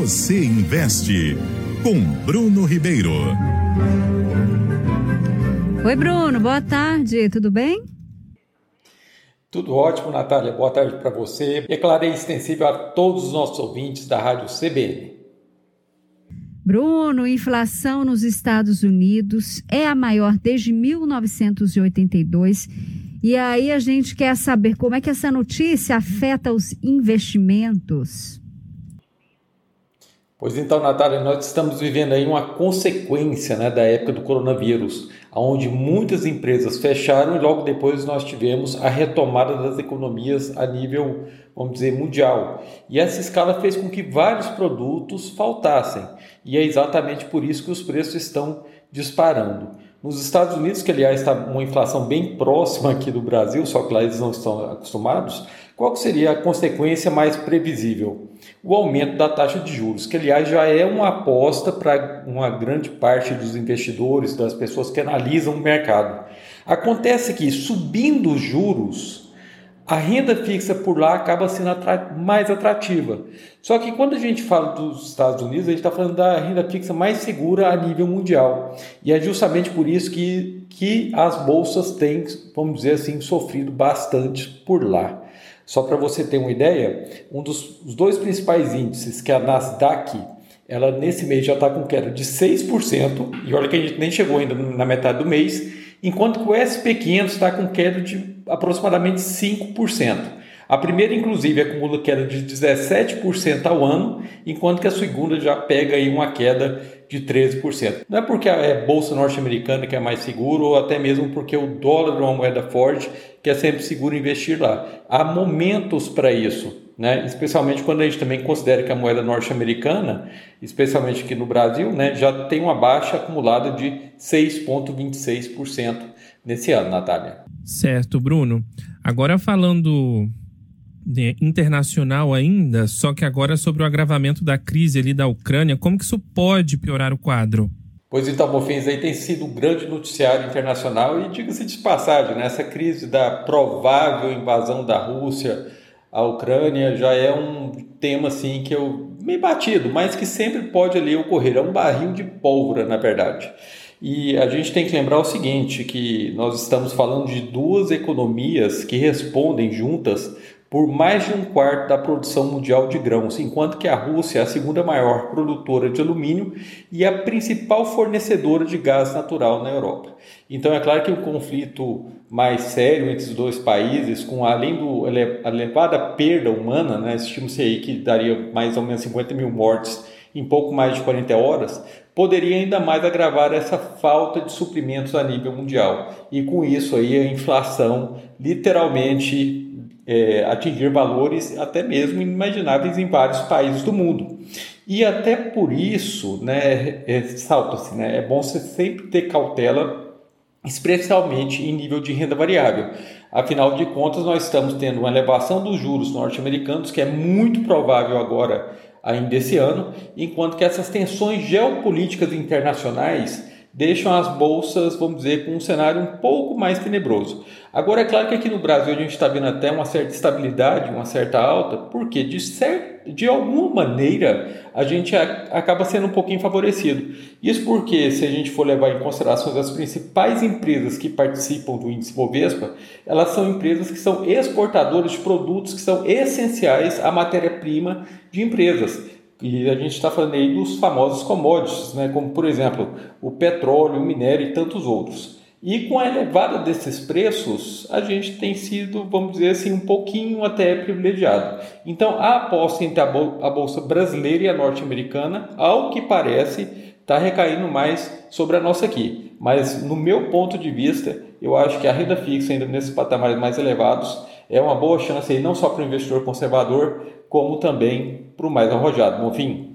Você Investe, com Bruno Ribeiro. Oi, Bruno, boa tarde, tudo bem? Tudo ótimo, Natália. Boa tarde para você. Declarei extensível a todos os nossos ouvintes da Rádio CBN. Bruno, inflação nos Estados Unidos é a maior desde 1982. E aí a gente quer saber como é que essa notícia afeta os investimentos. Pois então, Natália, nós estamos vivendo aí uma consequência né, da época do coronavírus, onde muitas empresas fecharam e logo depois nós tivemos a retomada das economias a nível, vamos dizer, mundial. E essa escala fez com que vários produtos faltassem. E é exatamente por isso que os preços estão disparando. Nos Estados Unidos, que aliás está uma inflação bem próxima aqui do Brasil, só que lá eles não estão acostumados, qual seria a consequência mais previsível? O aumento da taxa de juros, que aliás já é uma aposta para uma grande parte dos investidores, das pessoas que analisam o mercado. Acontece que subindo os juros, a renda fixa por lá acaba sendo mais atrativa. Só que quando a gente fala dos Estados Unidos, a gente está falando da renda fixa mais segura a nível mundial. E é justamente por isso que, que as bolsas têm, vamos dizer assim, sofrido bastante por lá. Só para você ter uma ideia, um dos dois principais índices, que é a Nasdaq, ela nesse mês já está com queda de 6%, e olha que a gente nem chegou ainda na metade do mês, enquanto que o SP500 está com queda de aproximadamente 5%. A primeira, inclusive, acumula queda de 17% ao ano, enquanto que a segunda já pega aí uma queda de 13%. Não é porque é bolsa norte-americana que é mais seguro, ou até mesmo porque o dólar é uma moeda forte que é sempre seguro investir lá. Há momentos para isso. Né? especialmente quando a gente também considera que a moeda norte-americana, especialmente aqui no Brasil, né, já tem uma baixa acumulada de 6,26% nesse ano, Natália. Certo, Bruno. Agora falando internacional ainda, só que agora sobre o agravamento da crise ali da Ucrânia, como que isso pode piorar o quadro? Pois então, Mofins, aí tem sido um grande noticiário internacional e diga-se de passagem, né, essa crise da provável invasão da Rússia à Ucrânia já é um tema assim que eu me batido, mas que sempre pode ali ocorrer, é um barril de pólvora, na verdade. E a gente tem que lembrar o seguinte, que nós estamos falando de duas economias que respondem juntas por mais de um quarto da produção mundial de grãos, enquanto que a Rússia é a segunda maior produtora de alumínio e a principal fornecedora de gás natural na Europa. Então é claro que um conflito mais sério entre os dois países, com além do elevada perda humana, né, estima-se aí que daria mais ou menos 50 mil mortes em pouco mais de 40 horas, poderia ainda mais agravar essa falta de suprimentos a nível mundial. E com isso aí a inflação literalmente é, atingir valores até mesmo inimagináveis em vários países do mundo. E até por isso, né, é, salta-se, né, é bom você sempre ter cautela, especialmente em nível de renda variável. Afinal de contas, nós estamos tendo uma elevação dos juros norte-americanos, que é muito provável agora ainda esse ano, enquanto que essas tensões geopolíticas internacionais deixam as bolsas, vamos dizer, com um cenário um pouco mais tenebroso. Agora, é claro que aqui no Brasil a gente está vendo até uma certa estabilidade, uma certa alta, porque de, certo, de alguma maneira a gente acaba sendo um pouquinho favorecido. Isso porque, se a gente for levar em consideração as principais empresas que participam do índice Bovespa, elas são empresas que são exportadoras de produtos que são essenciais à matéria-prima de empresas. E a gente está falando aí dos famosos commodities, né? como por exemplo o petróleo, o minério e tantos outros. E com a elevada desses preços, a gente tem sido, vamos dizer assim, um pouquinho até privilegiado. Então, a aposta entre a bolsa brasileira e a norte-americana, ao que parece, está recaindo mais sobre a nossa aqui. Mas, no meu ponto de vista, eu acho que a renda fixa, ainda nesses patamares mais elevados, é uma boa chance aí, não só para o investidor conservador, como também para o mais arrojado. Bom, enfim,